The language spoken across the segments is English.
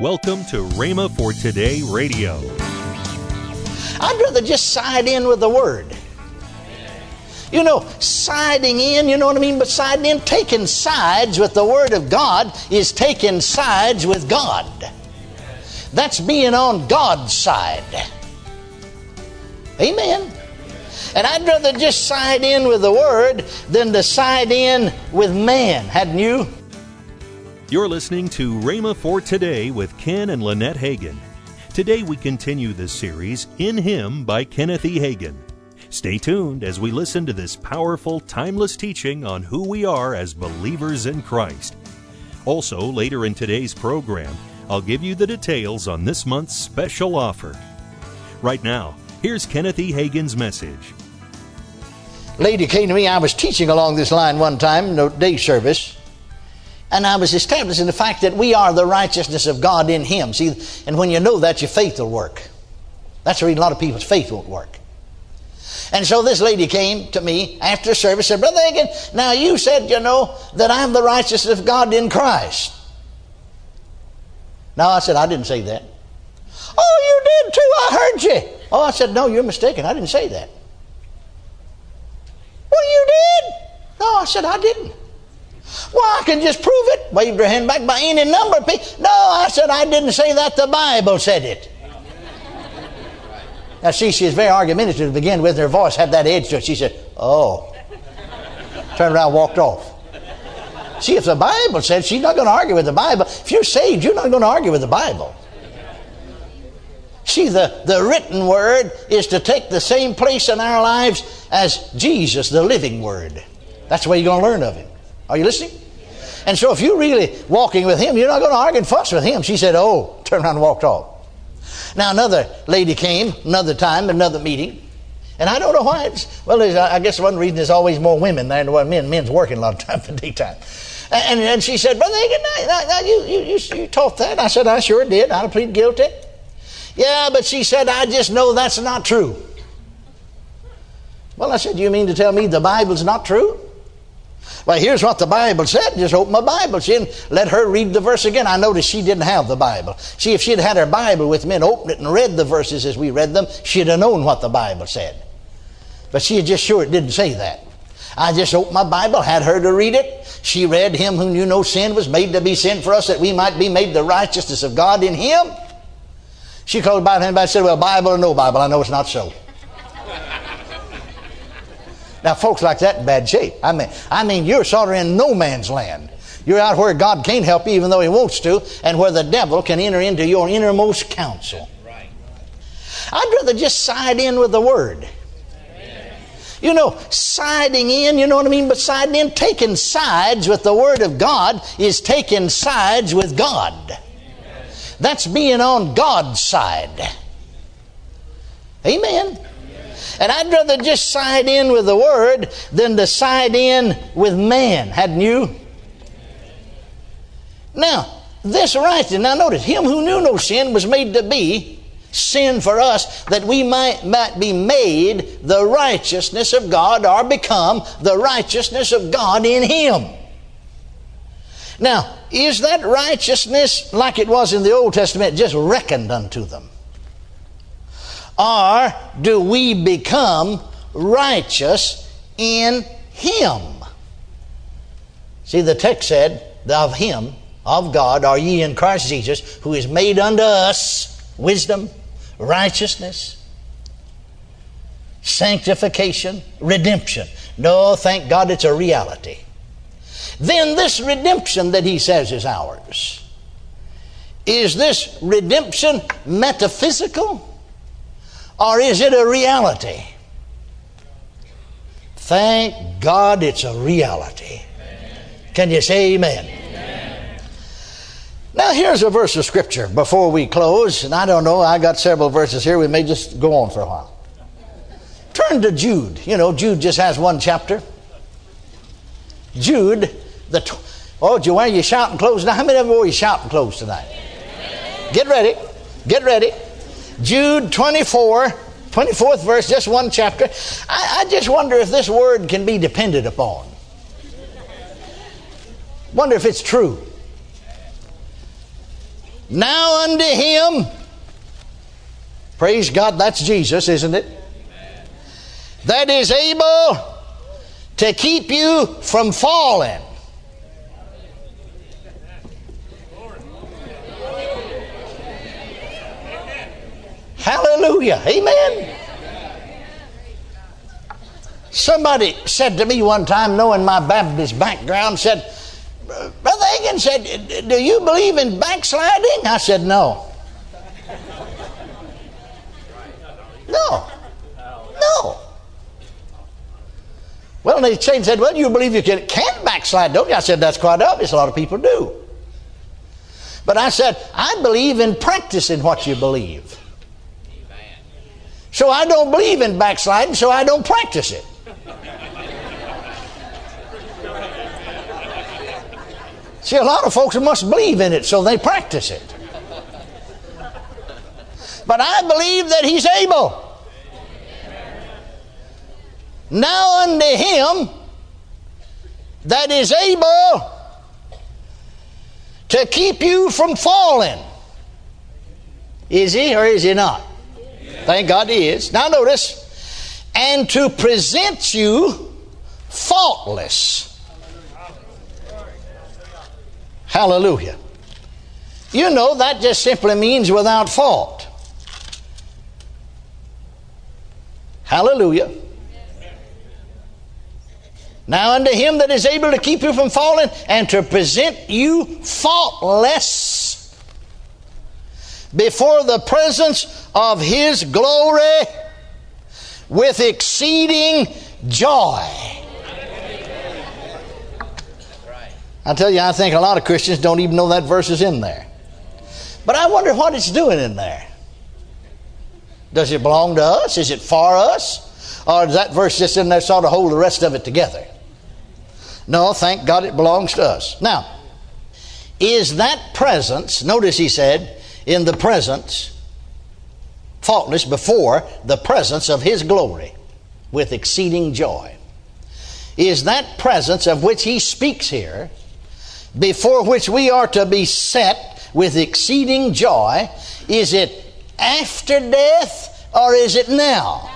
Welcome to Rhema for Today Radio. I'd rather just side in with the Word. You know, siding in, you know what I mean? But siding in, taking sides with the Word of God is taking sides with God. That's being on God's side. Amen. And I'd rather just side in with the Word than to side in with man, hadn't you? You're listening to Rhema for Today with Ken and Lynette Hagin. Today we continue this series, In Him by Kenneth E. Hagin. Stay tuned as we listen to this powerful, timeless teaching on who we are as believers in Christ. Also, later in today's program, I'll give you the details on this month's special offer. Right now, here's Kenneth E. Hagin's message. Lady came to me. I was teaching along this line one time in day service. And I was establishing the fact that we are the righteousness of God in Him. See, and when you know that, your faith will work. That's the reason a lot of people's faith won't work. And so this lady came to me after service and said, Brother Hagin, now you said, you know, that I'm the righteousness of God in Christ. Now I said, I didn't say that. Oh, you did too. I heard you. Oh, I said, no, you're mistaken. I didn't say that. Well, you did. No, I said, I didn't. Well, I can just prove it. Waved her hand back by any number of people. No, I said, I didn't say that. The Bible said it. Now, see, she was very argumentative to begin with. Her voice had that edge to it. She said, Oh. Turned around, walked off. See, if the Bible said she's not going to argue with the Bible, if you're saved, you're not going to argue with the Bible. See, the, the written word is to take the same place in our lives as Jesus, the living word. That's the way you're going to learn of him. Are you listening? And so if you're really walking with him, you're not going to argue and fuss with him. She said, Oh, turned around and walked off. Now, another lady came, another time, another meeting. And I don't know why it's, well, I guess one reason there's always more women than there men. Men's working a lot of time for daytime. And, and she said, Brother Hagin, now, now, you, you, you, you taught that. I said, I sure did. I plead guilty. Yeah, but she said, I just know that's not true. Well, I said, You mean to tell me the Bible's not true? Well, here's what the Bible said. Just open my Bible. She didn't let her read the verse again. I noticed she didn't have the Bible. See, if she'd had her Bible with me and opened it and read the verses as we read them, she'd have known what the Bible said. But she just sure it didn't say that. I just opened my Bible, had her to read it. She read, Him who knew no sin was made to be sin for us, that we might be made the righteousness of God in Him. She called about him and said, Well, Bible or no Bible, I know it's not so. Now, folks like that in bad shape. I mean, I mean, you're sort of in no man's land. You're out where God can't help you even though he wants to, and where the devil can enter into your innermost counsel. I'd rather just side in with the word. You know, siding in, you know what I mean? But siding in, taking sides with the Word of God is taking sides with God. That's being on God's side. Amen. And I'd rather just side in with the Word than to side in with man, hadn't you? Now, this righteousness, now notice, him who knew no sin was made to be sin for us that we might, might be made the righteousness of God or become the righteousness of God in him. Now, is that righteousness like it was in the Old Testament just reckoned unto them? Or do we become righteous in Him? See, the text said, Of Him, of God, are ye in Christ Jesus, who is made unto us wisdom, righteousness, sanctification, redemption. No, thank God it's a reality. Then this redemption that he says is ours. Is this redemption metaphysical or is it a reality? Thank God it's a reality. Can you say amen? amen? Now, here's a verse of scripture before we close. And I don't know, I got several verses here. We may just go on for a while. Turn to Jude. You know, Jude just has one chapter. Jude, the tw- oh, Joanne, you shouting close now. How many of you are you shouting close tonight? Get ready. Get ready. Jude 24, 24th verse, just one chapter. I, I just wonder if this word can be depended upon. Wonder if it's true. Now unto him, praise God, that's Jesus, isn't it? That is able to keep you from falling. Hallelujah. Amen. Somebody said to me one time, knowing my Baptist background, said, Brother Hagin said, Do you believe in backsliding? I said, No. No. No. Well, they changed said, Well, you believe you can, can backslide, don't you? I said, That's quite obvious. A lot of people do. But I said, I believe in practicing what you believe. So I don't believe in backsliding, so I don't practice it. See, a lot of folks must believe in it, so they practice it. But I believe that He's able. Now unto Him that is able to keep you from falling. Is He or is He not? Thank God He is. Now notice, and to present you faultless Hallelujah. You know, that just simply means without fault. Hallelujah. Now, unto him that is able to keep you from falling and to present you faultless before the presence of his glory with exceeding joy. I tell you, I think a lot of Christians don't even know that verse is in there. But I wonder what it's doing in there. Does it belong to us? Is it for us? Or is that verse just in there sort of hold the rest of it together? No, thank God it belongs to us. Now, is that presence, notice he said, in the presence, faultless before the presence of his glory with exceeding joy. Is that presence of which he speaks here before which we are to be set with exceeding joy, is it after death or is it now?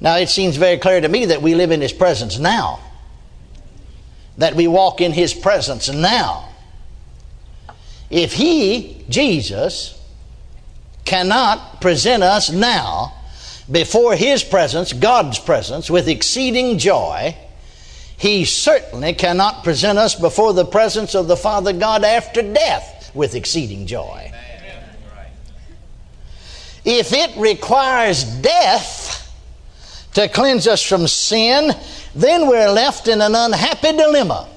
Now, it seems very clear to me that we live in His presence now, that we walk in His presence now. If He, Jesus, cannot present us now before His presence, God's presence, with exceeding joy, he certainly cannot present us before the presence of the Father God after death with exceeding joy. If it requires death to cleanse us from sin, then we're left in an unhappy dilemma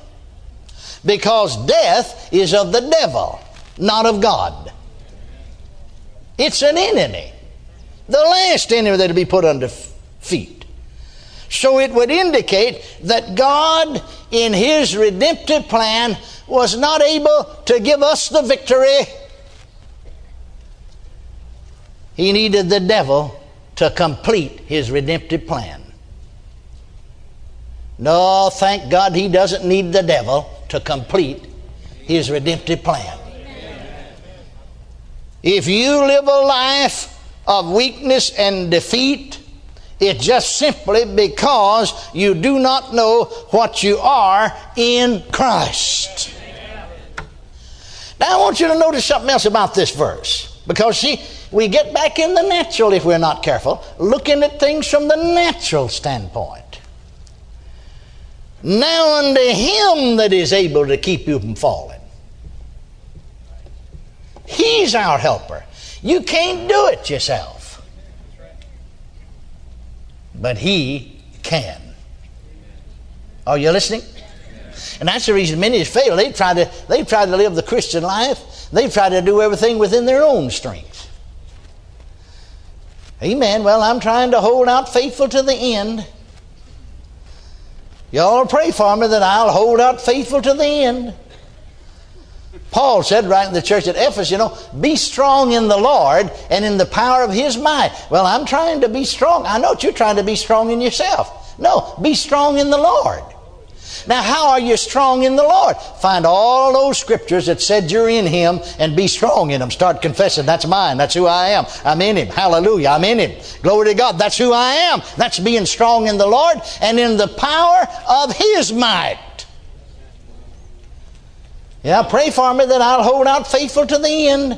because death is of the devil, not of God. It's an enemy, the last enemy that will be put under feet. So it would indicate that God, in His redemptive plan, was not able to give us the victory. He needed the devil to complete His redemptive plan. No, thank God He doesn't need the devil to complete His redemptive plan. If you live a life of weakness and defeat, it's just simply because you do not know what you are in Christ. Now, I want you to notice something else about this verse. Because, see, we get back in the natural if we're not careful, looking at things from the natural standpoint. Now, unto him that is able to keep you from falling, he's our helper. You can't do it yourself but He can. Are you listening? And that's the reason many failed. They've tried to, they've tried to live the Christian life. They've tried to do everything within their own strength. Amen. Well, I'm trying to hold out faithful to the end. Y'all pray for me that I'll hold out faithful to the end. Paul said right in the church at Ephesus, you know, be strong in the Lord and in the power of His might. Well, I'm trying to be strong. I know you're trying to be strong in yourself. No, be strong in the Lord. Now, how are you strong in the Lord? Find all those scriptures that said you're in Him and be strong in them. Start confessing, that's mine. That's who I am. I'm in Him. Hallelujah. I'm in Him. Glory to God. That's who I am. That's being strong in the Lord and in the power of His might. Yeah, pray for me that I'll hold out faithful to the end.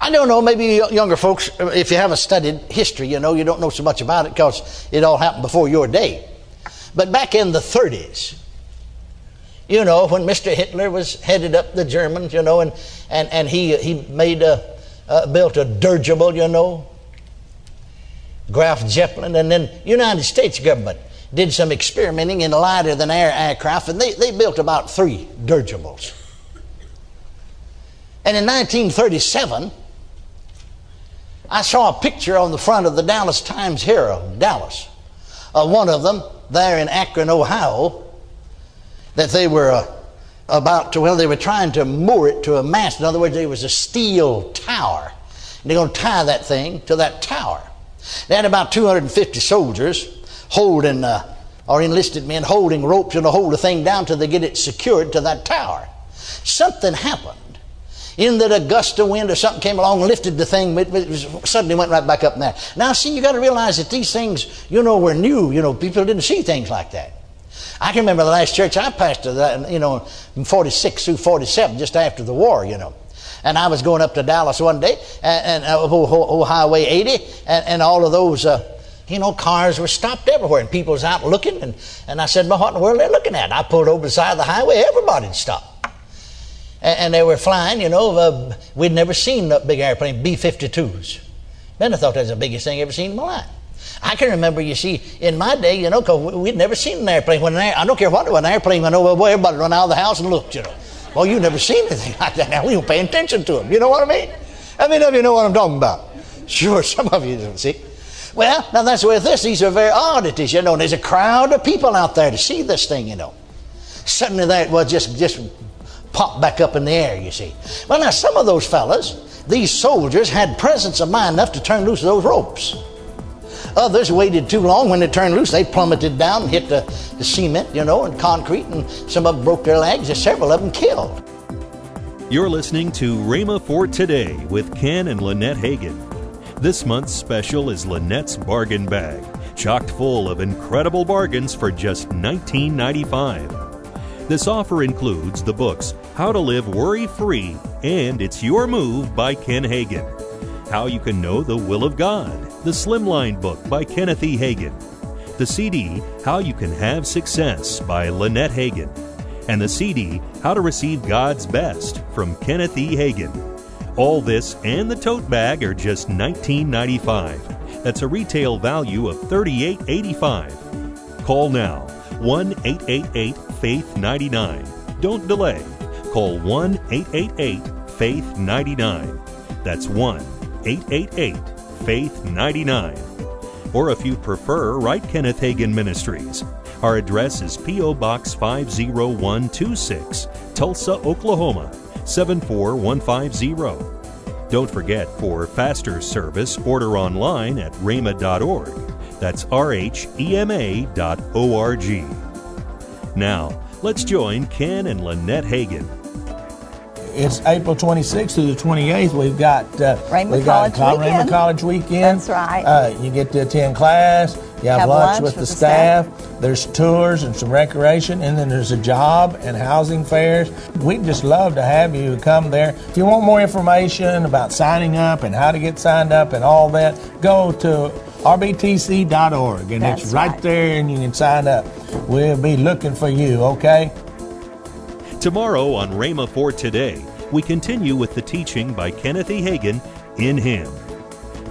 I don't know, maybe younger folks, if you haven't studied history, you know, you don't know so much about it because it all happened before your day. But back in the 30s, you know, when Mr. Hitler was headed up the Germans, you know, and, and, and he, he made a, uh, built a dirigible, you know, Graf Zeppelin, and then United States government did some experimenting in lighter than air aircraft, and they, they built about three dirigibles. And in 1937, I saw a picture on the front of the Dallas Times Herald, Dallas, of one of them there in Akron, Ohio, that they were uh, about to, well, they were trying to moor it to a mast. In other words, there was a steel tower. And they're going to tie that thing to that tower. They had about 250 soldiers holding, uh, or enlisted men holding ropes and to hold the thing down till they get it secured to that tower. Something happened. In that a gust of wind or something came along lifted the thing, it, it suddenly went right back up in there. Now, see, you got to realize that these things, you know, were new. You know, people didn't see things like that. I can remember the last church I pastored, that, you know, in 46 through 47, just after the war, you know. And I was going up to Dallas one day, and, and uh, old, Highway 80, and, and all of those uh, you know, cars were stopped everywhere, and people was out looking. And, and I said, well, what in the world are they looking at? I pulled over the side of the highway, everybody stopped. And, and they were flying, you know, uh, we'd never seen that big airplane, B-52s. Then I thought that was the biggest thing I ever seen in my life. I can remember, you see, in my day, you know, because we'd never seen an airplane. When an air, I don't care what, when an airplane went over, well, everybody run out of the house and looked, you know. Well, you never seen anything like that. Now, we don't pay attention to them. You know what I mean? How many of you know what I'm talking about? Sure, some of you don't see. Well, now that's with this. These are very oddities, you know. And there's a crowd of people out there to see this thing, you know. Suddenly that well just just popped back up in the air, you see. Well, now some of those fellas, these soldiers, had presence of mind enough to turn loose those ropes. Others waited too long. When they turned loose, they plummeted down and hit the, the cement, you know, and concrete, and some of them broke their legs, and several of them killed. You're listening to Rhema for Today with Ken and Lynette Hagin. This month's special is Lynette's Bargain Bag, chocked full of incredible bargains for just $19.95. This offer includes the books How to Live Worry Free and It's Your Move by Ken Hagin, How You Can Know the Will of God, the Slimline book by Kenneth E. Hagin, the CD How You Can Have Success by Lynette Hagin, and the CD How to Receive God's Best from Kenneth E. Hagin. All this and the tote bag are just $19.95. That's a retail value of $38.85. Call now 1 888 Faith 99. Don't delay. Call 1 888 Faith 99. That's 1 888 Faith 99. Or if you prefer, write Kenneth Hagin Ministries. Our address is P.O. Box 50126, Tulsa, Oklahoma 74150. Don't forget, for faster service, order online at rhema.org. That's R H E M A dot O R G. Now, let's join Ken and Lynette Hagin. It's April 26th to the 28th. We've got uh, Rhema we've got College Weekend. Rhema College Weekend. That's right. Uh, you get to attend class. You have, Have lunch, lunch with, with the the staff. There's tours and some recreation, and then there's a job and housing fairs. We'd just love to have you come there. If you want more information about signing up and how to get signed up and all that, go to rbtc.org, and That's it's right, right. there, and you can sign up. We'll be looking for you. Okay. Tomorrow on Rhema for Today, we continue with the teaching by Kenneth E. Hagin, In Him.